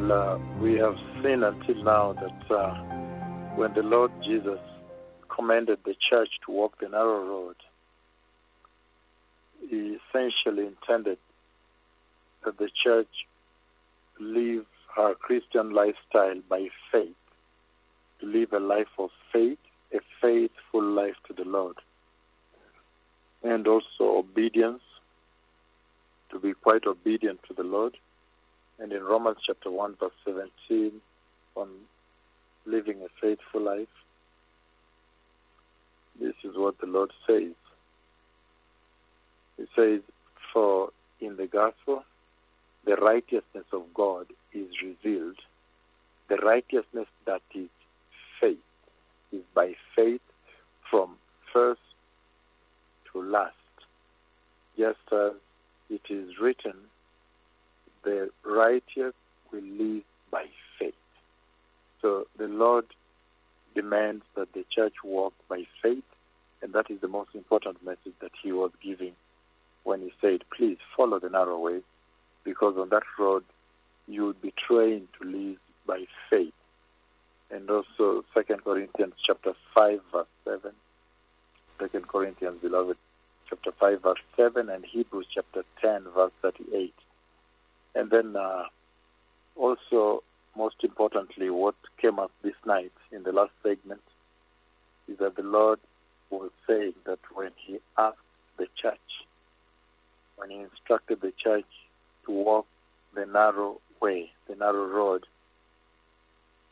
Well, uh, we have seen until now that uh, when the Lord Jesus commanded the church to walk the narrow road, he essentially intended that the church live her Christian lifestyle by faith, to live a life of faith, a faithful life to the Lord, and also obedience, to be quite obedient to the Lord. And in Romans chapter 1, verse 17, on living a faithful life, this is what the Lord says. He says, For in the gospel, the righteousness of God is revealed. The righteousness that is faith is by faith from first to last. Just as it is written, the righteous will live by faith. So the Lord demands that the church walk by faith, and that is the most important message that he was giving when he said, Please follow the narrow way, because on that road you will be trained to live by faith. And also Second Corinthians chapter five verse seven. Second Corinthians beloved chapter five verse seven and Hebrews chapter ten verse thirty eight. And then uh, also most importantly what came up this night in the last segment is that the Lord was saying that when he asked the church, when he instructed the church to walk the narrow way, the narrow road,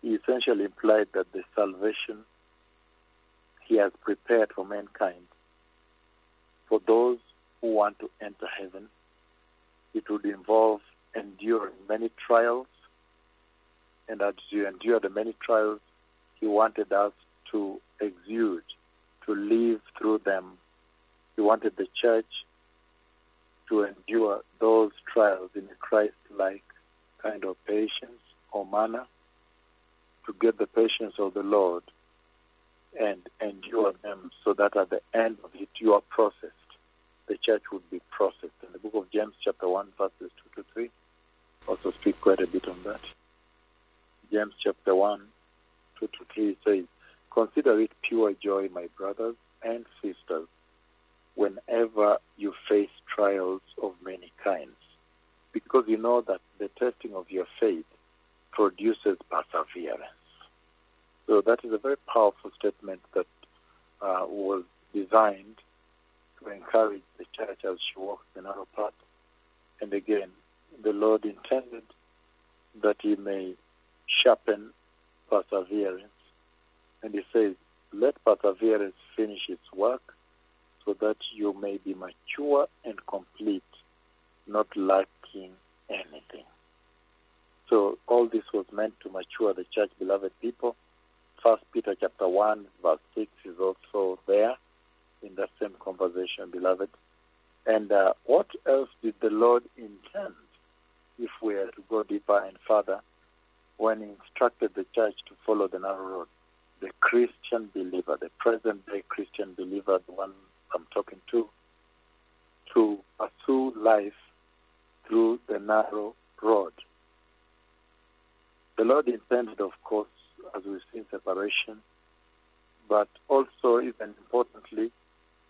he essentially implied that the salvation he has prepared for mankind, for those who want to enter heaven, it would involve enduring many trials. And as you endure the many trials, he wanted us to exude, to live through them. He wanted the church to endure those trials in a Christ like kind of patience or manner, to get the patience of the Lord and endure them so that at the end of it you are processed. The church would be processed. And the book of James, chapter 1, verses 2 to 3, also speak quite a bit on that. James chapter 1, 2 to 3 says, Consider it pure joy, my brothers and sisters, whenever you face trials of many kinds, because you know that the testing of your faith produces perseverance. So that is a very powerful statement that uh, was designed to encourage the church as she walks the narrow path. And again, the Lord intended that he may sharpen perseverance. And he says, let perseverance finish its work so that you may be mature and complete, not lacking anything. So all this was meant to mature the church, beloved people. First Peter chapter one verse six is also there in that same conversation, beloved. And uh, what else did the Lord intend if we are to go deeper and further when he instructed the church to follow the narrow road? The Christian believer, the present day Christian believer, the one I'm talking to, to pursue life through the narrow road. The Lord intended, of course, as we've seen, separation, but also, even importantly,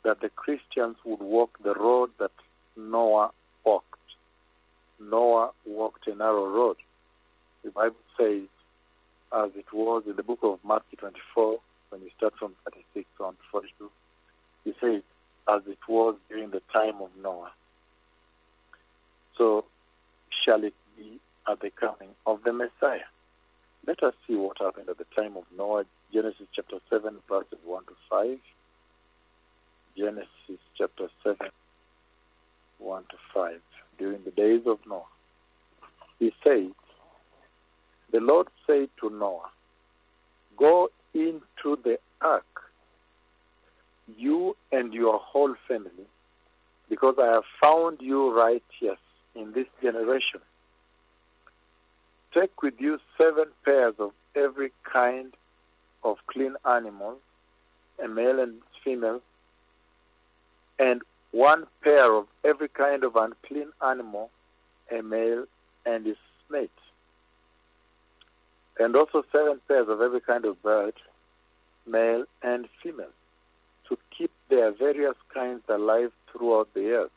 that the Christians would walk the road that Noah walked. Noah walked a narrow road. The Bible says, as it was in the book of Matthew 24, when you start from 36 on 42, he says, as it was during the time of Noah. So shall it be at the coming of the Messiah. Let us see what happened at the time of Noah. Genesis chapter 7, verses 1 to 5. Genesis chapter 7, 1 to 5. During the days of Noah, he said, The Lord said to Noah, Go into the ark, you and your whole family, because I have found you righteous in this generation. Take with you seven pairs of every kind of clean animals, a male and female, and one pair of every kind of unclean animal, a male and his mate. and also seven pairs of every kind of bird, male and female, to keep their various kinds alive throughout the earth.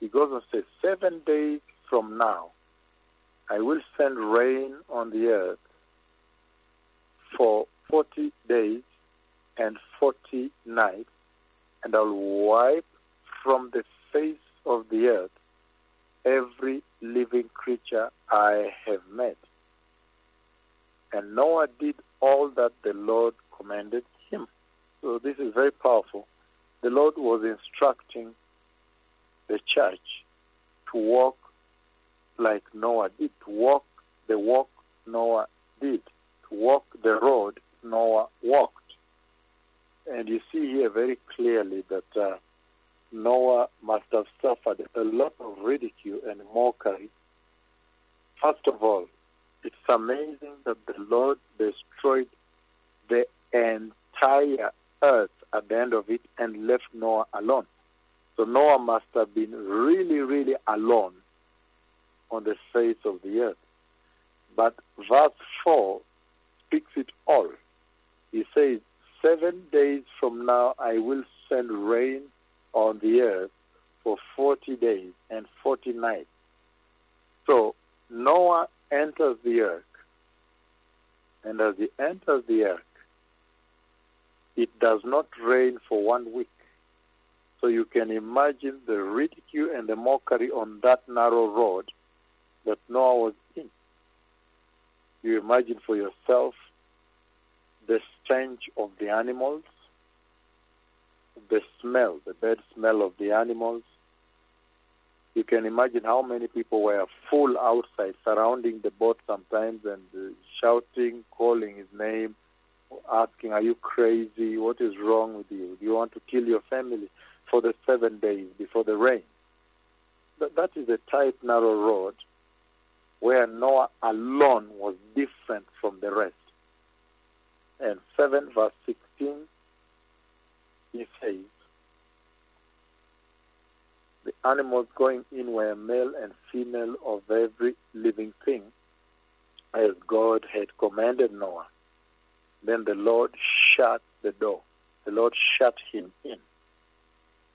He goes on to say, Seven days from now, I will send rain on the earth for 40 days and 40 nights, and I'll wipe from the face of the earth every living creature I have made. And Noah did all that the Lord commanded him. So this is very powerful. The Lord was instructing the church to walk like Noah did, to walk the walk Noah did, to walk the road Noah walked. And you see here very clearly that uh, Noah must have suffered a lot of ridicule and mockery. First of all, it's amazing that the Lord destroyed the entire earth at the end of it and left Noah alone. So Noah must have been really, really alone on the face of the earth. But verse 4 speaks it all. He says, Seven days from now I will send rain on the earth for 40 days and 40 nights. So Noah enters the ark, and as he enters the ark, it does not rain for one week. So you can imagine the ridicule and the mockery on that narrow road that Noah was in. You imagine for yourself the stench of the animals, the smell, the bad smell of the animals. You can imagine how many people were full outside, surrounding the boat sometimes and uh, shouting, calling his name, asking, Are you crazy? What is wrong with you? Do you want to kill your family for the seven days before the rain? That, that is a tight, narrow road where Noah alone was different from the rest. And 7 verse 16, he says, The animals going in were male and female of every living thing, as God had commanded Noah. Then the Lord shut the door. The Lord shut him in.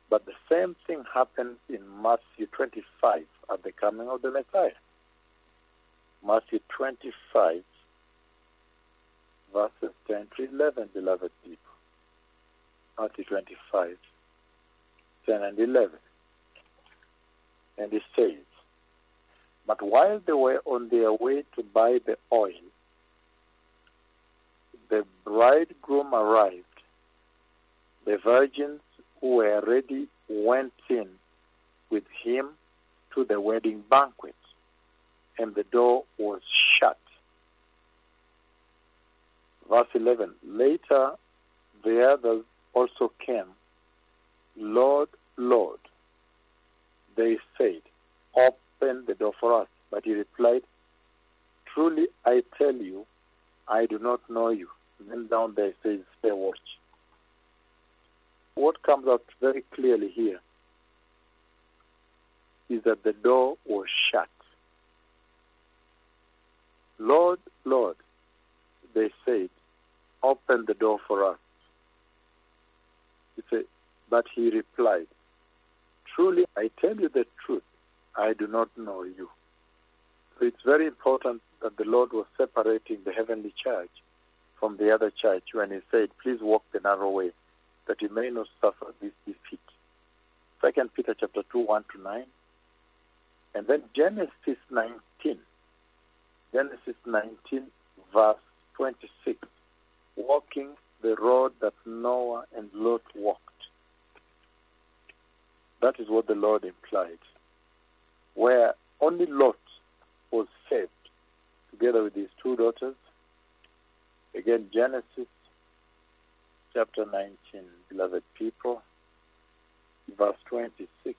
But the same thing happens in Matthew 25 at the coming of the Messiah. Matthew 25, verses 10 to 11, beloved people. Matthew 25, 10 and 11. And it says, But while they were on their way to buy the oil, the bridegroom arrived. The virgins who were ready went in with him to the wedding banquet, and the door was shut. Verse 11 Later, the others also came. Lord, Lord, they said, Open the door for us. But he replied, Truly I tell you, I do not know you. Then down there says, Stay watch. What comes out very clearly here is that the door was shut. Lord, Lord, they said, open the door for us. He said, but he replied, Truly, I tell you the truth, I do not know you. So it's very important that the Lord was separating the heavenly church from the other church when he said, Please walk the narrow way, that you may not suffer this defeat. Second Peter chapter 2, 1 to 9. And then Genesis 19. Genesis 19, verse 26. Walking the road that Noah and Lot walked. That is what the Lord implied. Where only Lot was saved together with his two daughters. Again, Genesis chapter 19, beloved people, verse 26.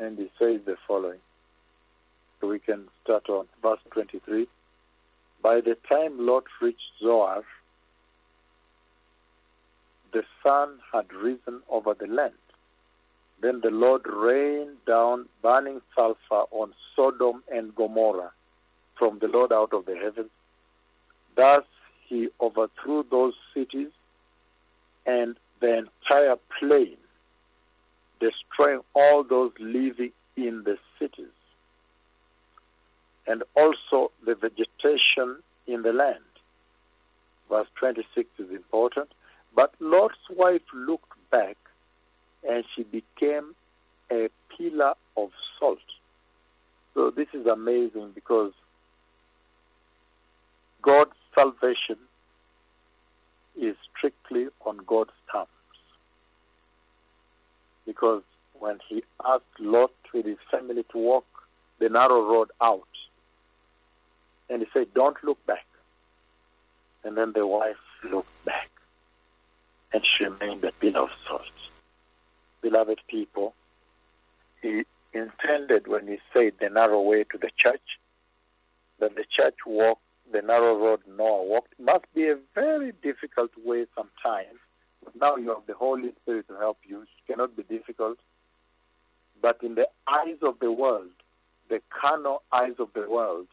And he says the following. We can start on verse 23. By the time Lot reached Zoar, the sun had risen over the land. Then the Lord rained down burning sulfur on Sodom and Gomorrah from the Lord out of the heavens. Thus he overthrew those cities and the entire plain, destroying all those living in the cities, and also the vegetation in the land. Verse 26 is important. But Lot's wife looked back and she became a pillar of salt. So this is amazing because God's salvation is strictly on God's terms. Because when he asked Lot with his family to walk the narrow road out, and he said, Don't look back. And then the wife looked back, and she remained a pillar of salt. Beloved people, he intended when he said the narrow way to the church, that the church walk the narrow road Noah walked. Must be a very difficult way sometimes. But Now you have the Holy Spirit to help you. It cannot be difficult. But in the eyes of the world, the carnal eyes of the world,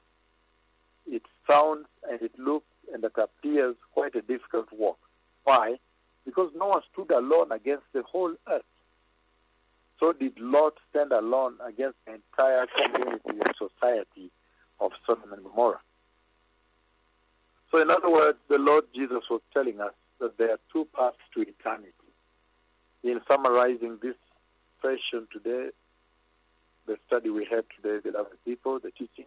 sounds and it looks and it appears quite a difficult walk. Why? Because Noah stood alone against the whole earth. So did Lot stand alone against the entire community and society of Sodom and Gomorrah. So, in other words, the Lord Jesus was telling us that there are two paths to eternity. In summarizing this session today, the study we had today, beloved people, the teaching,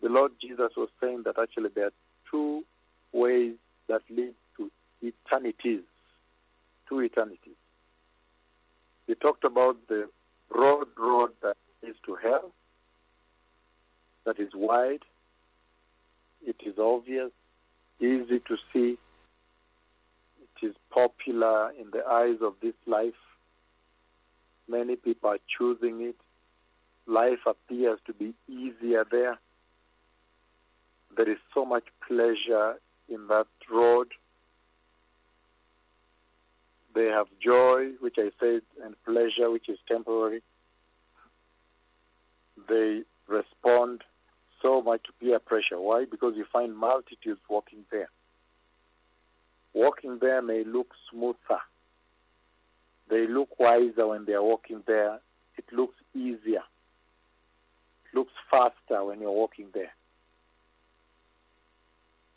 the Lord Jesus was saying that actually there are two ways that lead to eternities, two eternities. He talked about the broad road that leads to hell, that is wide, it is obvious, easy to see, it is popular in the eyes of this life. Many people are choosing it. Life appears to be easier there. There is so much pleasure in that road. They have joy, which I said, and pleasure, which is temporary. They respond so much to peer pressure. Why? Because you find multitudes walking there. Walking there may look smoother. They look wiser when they are walking there. It looks easier. It looks faster when you're walking there.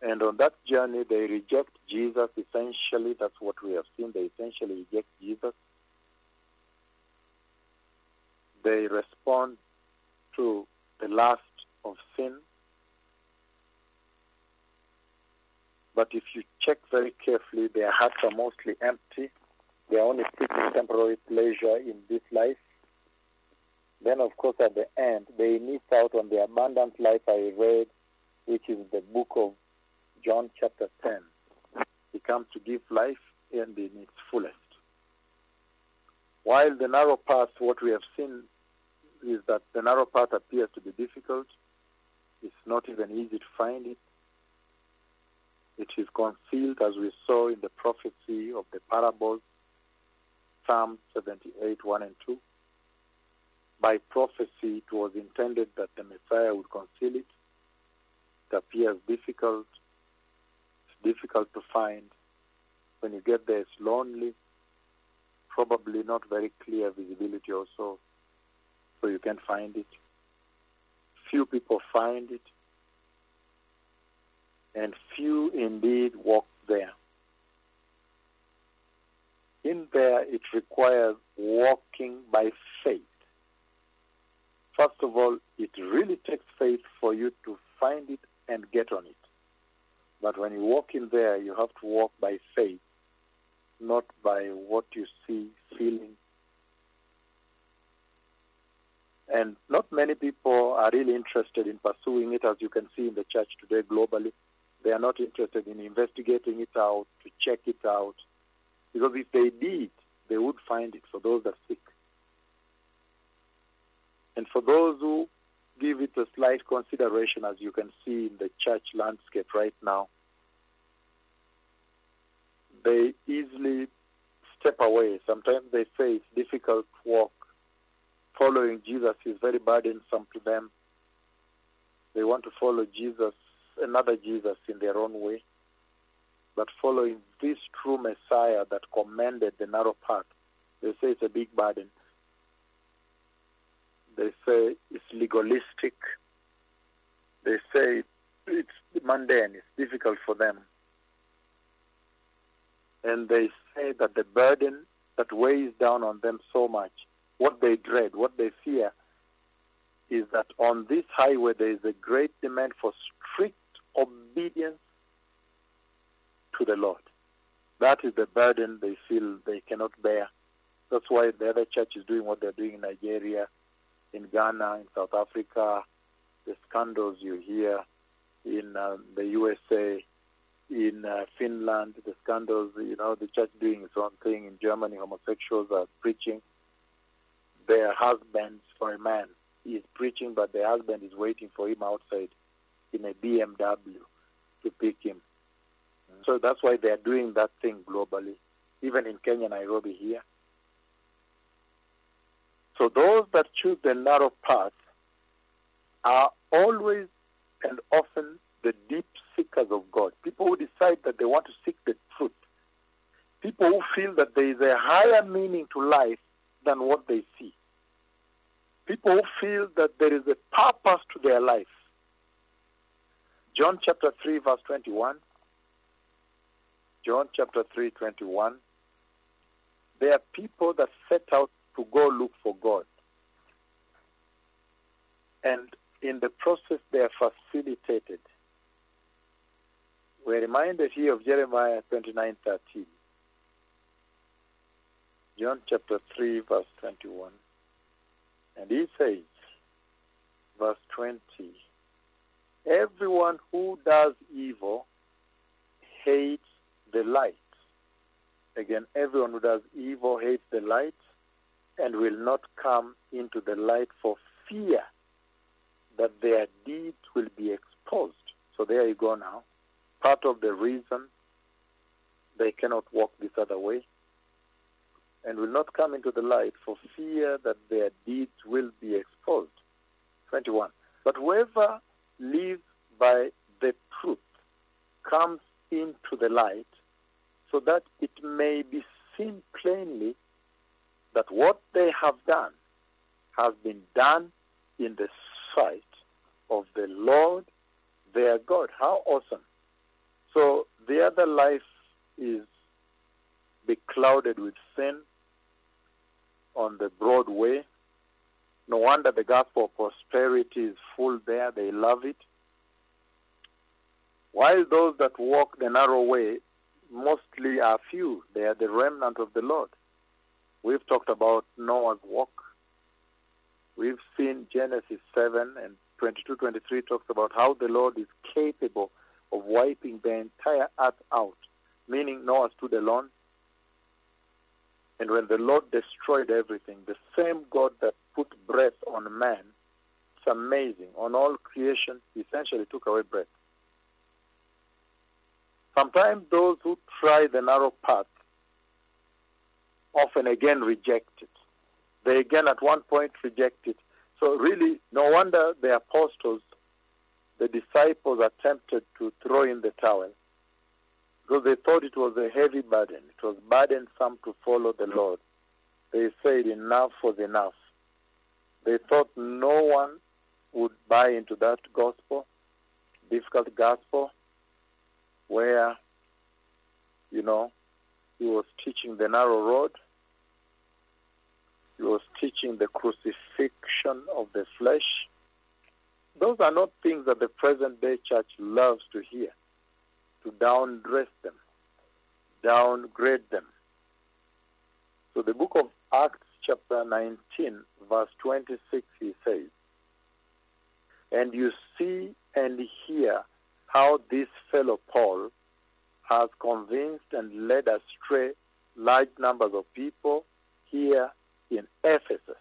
And on that journey, they reject Jesus. Essentially, that's what we have seen. They essentially reject Jesus. They respond to the lust of sin. But if you check very carefully, their hearts are mostly empty. They are only seeking temporary pleasure in this life. Then, of course, at the end, they miss out on the abundant life I read, which is the book of John, chapter 10. He comes to give life and in its fullest. While the narrow path, what we have seen is that the narrow path appears to be difficult, it's not even easy to find it. It is concealed, as we saw in the prophecy of the parables, Psalm 78, 1 and 2. By prophecy, it was intended that the Messiah would conceal it. It appears difficult. Difficult to find. When you get there, it's lonely. Probably not very clear visibility also, so you can find it few people find it, and few indeed walk there. In there, it requires walking by faith. First of all, it really takes faith for you to find it and get on it. But when you walk in there, you have to walk by faith, not by what you see, feeling, and not many people are really interested in pursuing it, as you can see in the church today globally. They are not interested in investigating it out, to check it out. Because if they did, they would find it for those that seek. And for those who give it a slight consideration, as you can see in the church landscape right now, they easily step away. Sometimes they say it's difficult walk following Jesus is very burdensome to them. They want to follow Jesus, another Jesus in their own way. But following this true Messiah that commanded the narrow path, they say it's a big burden. They say it's legalistic. They say it's mundane, it's difficult for them. And they say that the burden that weighs down on them so much, what they dread, what they fear, is that on this highway there is a great demand for strict obedience to the Lord. That is the burden they feel they cannot bear. That's why the other church is doing what they're doing in Nigeria, in Ghana, in South Africa, the scandals you hear in uh, the USA, in uh, Finland, the scandals, you know, the church doing its own thing. In Germany, homosexuals are preaching their husbands for a man. He is preaching, but the husband is waiting for him outside in a BMW to pick him. Mm-hmm. So that's why they are doing that thing globally, even in Kenya, Nairobi here. So those that choose the narrow path are always and often the deep seekers of God. People who decide that they want to seek the truth. People who feel that there is a higher meaning to life than what they see. People who feel that there is a purpose to their life. John chapter 3, verse 21. John chapter 3, 21. There are people that set out to go look for God. And in the process, they are facilitated. We're reminded here of Jeremiah 29:13, John chapter 3, verse 21. And he says, verse 20, Everyone who does evil hates the light. Again, everyone who does evil hates the light and will not come into the light for fear that their deeds will be exposed. So there you go now. Part of the reason they cannot walk this other way and will not come into the light for fear that their deeds will be exposed. 21. But whoever lives by the truth comes into the light so that it may be seen plainly that what they have done has been done in the sight of the Lord their God. How awesome. So the other life is beclouded with sin on the broad way. No wonder the gospel of prosperity is full there. They love it. While those that walk the narrow way mostly are few, they are the remnant of the Lord. We've talked about Noah's walk. We've seen Genesis 7 and 22 23 talks about how the Lord is capable of wiping the entire earth out, meaning Noah stood alone. And when the Lord destroyed everything, the same God that put breath on man, it's amazing. On all creation, essentially took away breath. Sometimes those who try the narrow path often again reject it. They again at one point reject it. So really, no wonder the apostles, the disciples attempted to throw in the towel because they thought it was a heavy burden. It was burdensome to follow the Lord. They said enough was enough. They thought no one would buy into that gospel, difficult gospel, where, you know, he was teaching the narrow road. He was teaching the crucifixion of the flesh. Those are not things that the present day church loves to hear, to downdress them, downgrade them. So the book of Acts, chapter 19, verse 26, he says, And you see and hear how this fellow Paul has convinced and led astray large numbers of people here in Ephesus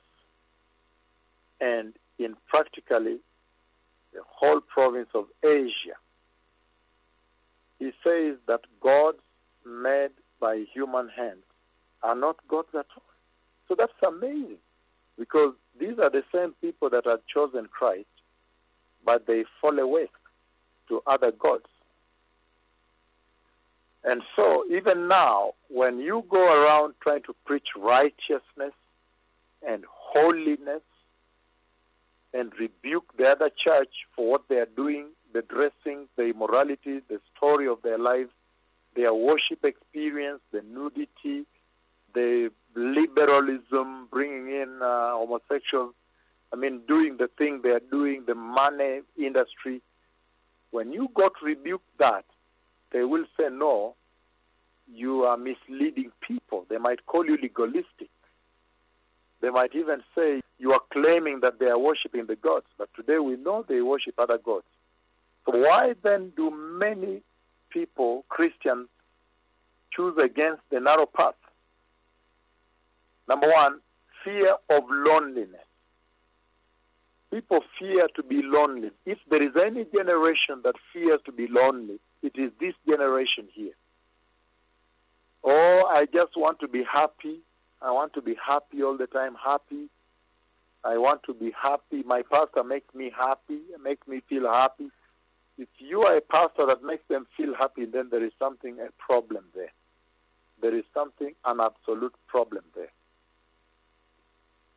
and in practically the whole province of Asia. He says that gods made by human hands are not gods at all. So that's amazing because these are the same people that had chosen Christ but they fall away to other gods. And so, even now, when you go around trying to preach righteousness and holiness and rebuke the other church for what they are doing, the dressing, the immorality, the story of their lives, their worship experience, the nudity, the liberalism, bringing in uh, homosexuals, I mean, doing the thing they are doing, the money industry. When you got rebuked that, they will say, no, you are misleading people. They might call you legalistic. They might even say you are claiming that they are worshiping the gods, but today we know they worship other gods. So why then do many people, Christians, choose against the narrow path? Number one, fear of loneliness. People fear to be lonely. If there is any generation that fears to be lonely, it is this generation here. Oh, I just want to be happy. I want to be happy all the time, happy. I want to be happy. My pastor makes me happy, makes me feel happy. If you are a pastor that makes them feel happy, then there is something, a problem there. There is something, an absolute problem there.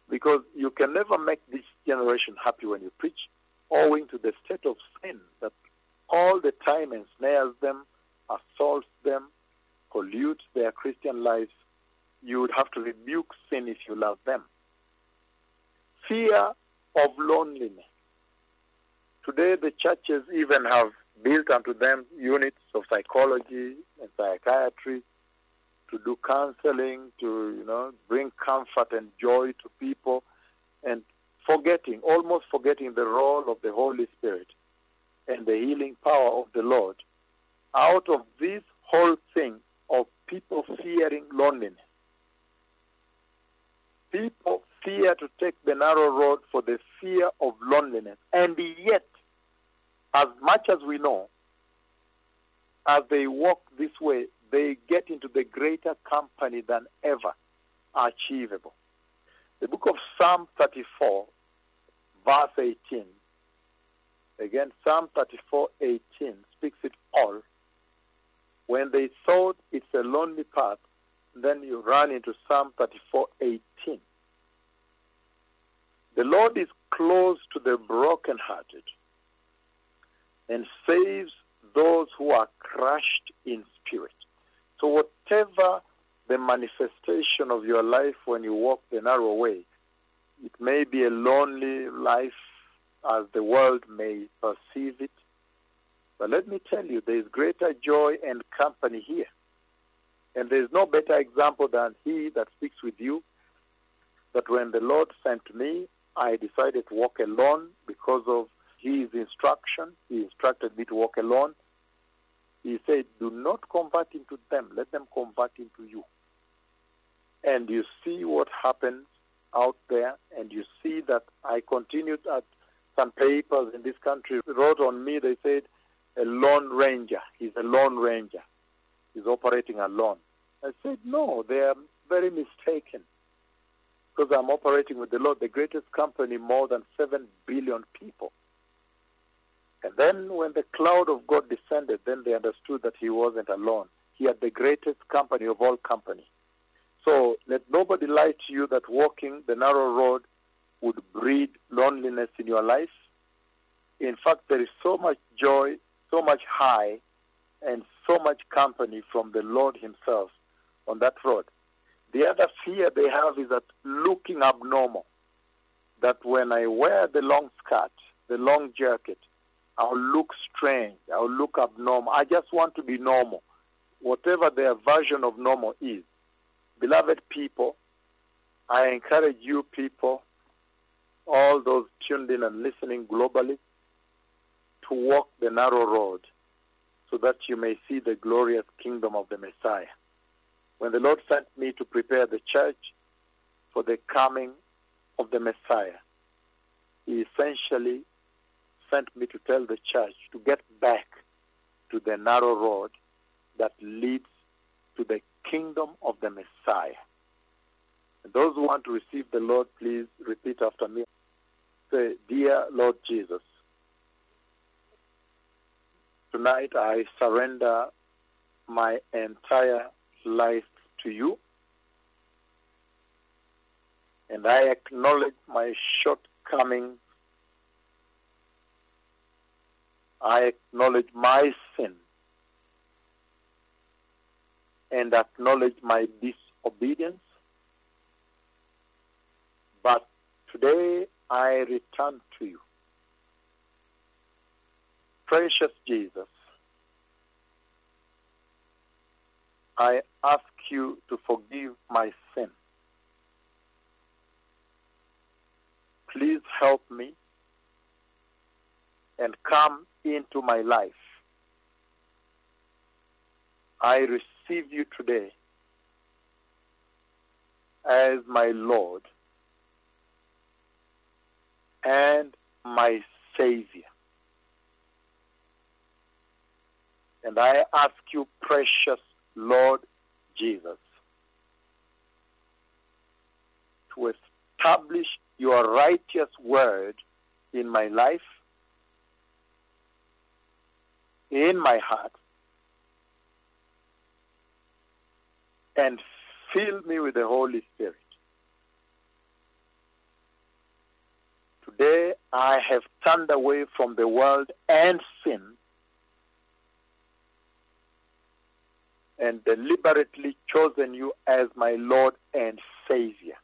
Because you can never make this generation happy when you preach, owing to the state of sin that all the time ensnares them, assaults them, pollutes their Christian lives. You would have to rebuke sin if you love them. Fear of loneliness. Today, the churches even have built unto them units of psychology and psychiatry to do counseling, to you know bring comfort and joy to people, and forgetting, almost forgetting the role of the Holy Spirit and the healing power of the Lord. Out of this whole thing of people fearing loneliness, people fear to take the narrow road for the fear of loneliness, and yet, as much as we know, as they walk this way, they get into the greater company than ever achievable. The book of Psalm 34, verse 18. Again, Psalm 34:18 speaks it all. When they thought it's a lonely path, then you run into Psalm 34:18. The Lord is close to the brokenhearted and saves those who are crushed in spirit. So, whatever the manifestation of your life when you walk the narrow way, it may be a lonely life as the world may perceive it. But let me tell you, there is greater joy and company here. And there is no better example than he that speaks with you. That when the Lord sent me, I decided to walk alone because of his instruction. He instructed me to walk alone. He said, Do not convert into them, let them convert into you. And you see what happens out there, and you see that I continued at some papers in this country wrote on me, they said, a lone ranger. He's a lone ranger. He's operating alone. I said, no, they are very mistaken. Because I'm operating with the Lord, the greatest company, more than 7 billion people. And then when the cloud of God descended, then they understood that he wasn't alone. He had the greatest company of all companies. So let nobody lie to you that walking the narrow road would breed loneliness in your life. In fact, there is so much joy, so much high, and so much company from the Lord Himself on that road. The other fear they have is that looking abnormal. That when I wear the long skirt, the long jacket, I'll look strange, I'll look abnormal. I just want to be normal, whatever their version of normal is. Beloved people, I encourage you people, all those tuned in and listening globally, to walk the narrow road so that you may see the glorious kingdom of the Messiah. When the Lord sent me to prepare the church for the coming of the Messiah, He essentially sent me to tell the church to get back to the narrow road that leads to the kingdom of the Messiah. Those who want to receive the Lord, please repeat after me. Say, Dear Lord Jesus, Tonight I surrender my entire life to you. And I acknowledge my shortcomings. I acknowledge my sin and acknowledge my disobedience. But today I return to you. Precious Jesus, I ask you to forgive my sin. Please help me and come into my life. I receive you today as my Lord and my Savior. And I ask you, precious Lord Jesus, to establish your righteous word in my life, in my heart, and fill me with the Holy Spirit. Today I have turned away from the world and sin and deliberately chosen you as my Lord and Savior.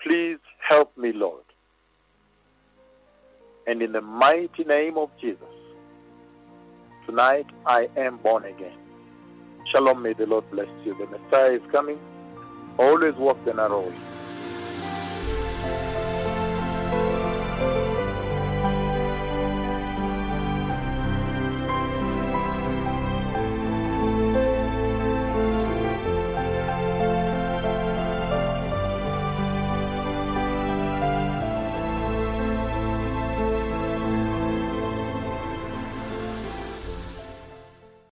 Please help me, Lord. And in the mighty name of Jesus, tonight I am born again. Shalom, may the Lord bless you. The Messiah is coming. Always walk the narrow way.